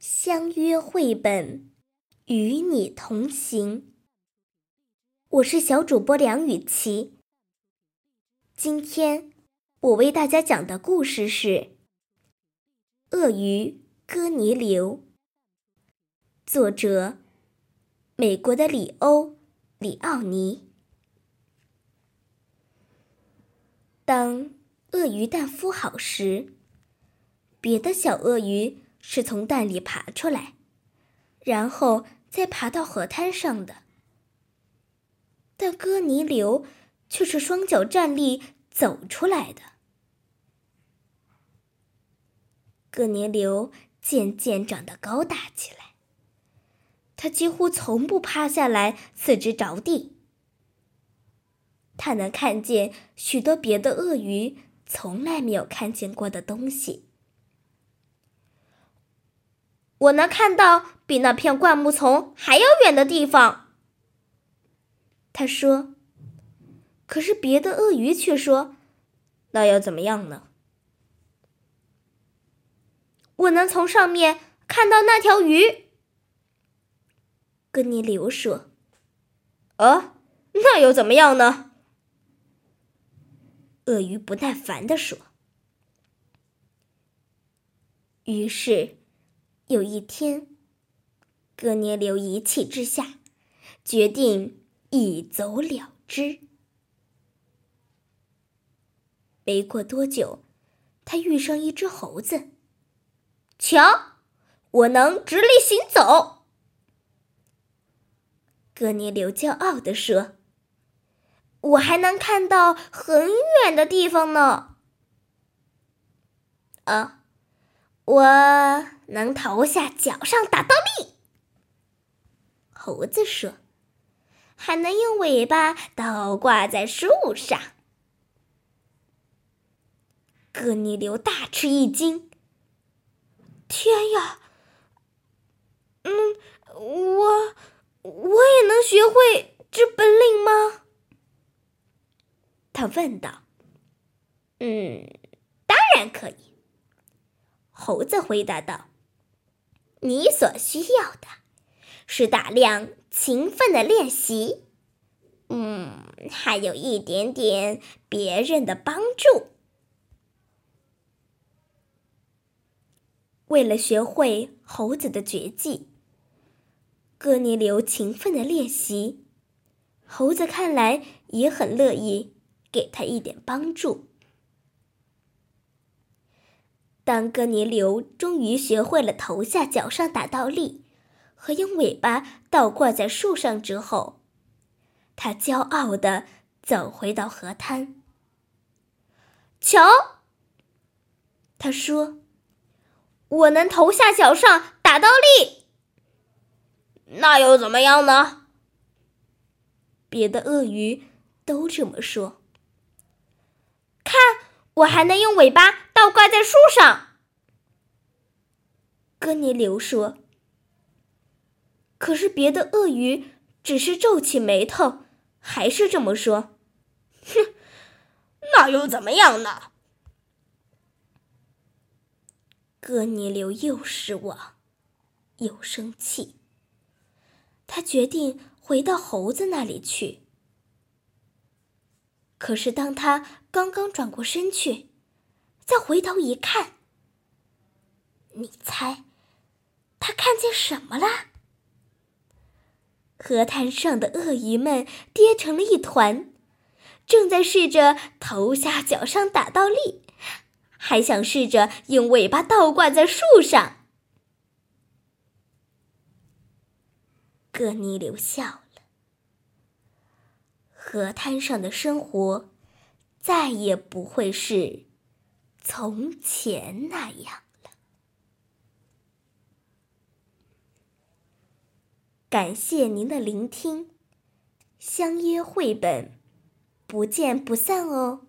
相约绘本，与你同行。我是小主播梁雨琪。今天我为大家讲的故事是《鳄鱼哥尼流》，作者美国的里欧·里奥尼。当鳄鱼蛋孵好时，别的小鳄鱼是从蛋里爬出来，然后再爬到河滩上的。但哥尼流却是双脚站立走出来的。哥尼流渐渐长得高大起来，他几乎从不趴下来，四肢着地。他能看见许多别的鳄鱼从来没有看见过的东西。我能看到比那片灌木丛还要远的地方。他说：“可是别的鳄鱼却说，那又怎么样呢？”我能从上面看到那条鱼。哥尼流说：“啊，那又怎么样呢？”鳄鱼不耐烦地说。于是。有一天，哥尼流一气之下，决定一走了之。没过多久，他遇上一只猴子。瞧，我能直立行走！哥尼流骄傲地说：“我还能看到很远的地方呢。”啊。我能头下脚上打倒立，猴子说：“还能用尾巴倒挂在树上。”哥尼流大吃一惊：“天呀！嗯，我我也能学会这本领吗？”他问道。“嗯，当然可以。”猴子回答道：“你所需要的，是大量勤奋的练习，嗯，还有一点点别人的帮助。为了学会猴子的绝技，哥尼流勤奋的练习，猴子看来也很乐意给他一点帮助。”当哥尼流终于学会了头下脚上打倒立，和用尾巴倒挂在树上之后，他骄傲地走回到河滩。瞧，他说：“我能头下脚上打倒立，那又怎么样呢？”别的鳄鱼都这么说。看，我还能用尾巴。倒挂在树上，哥尼流说。可是别的鳄鱼只是皱起眉头，还是这么说：“哼，那又怎么样呢？”哥尼流又失望又生气，他决定回到猴子那里去。可是当他刚刚转过身去，再回头一看，你猜，什么了？河滩上的鳄鱼们跌成了一团，正在试着头下脚上打倒立，还想试着用尾巴倒挂在树上。哥尼流笑了，河滩上的生活再也不会是。从前那样感谢您的聆听，相约绘本，不见不散哦。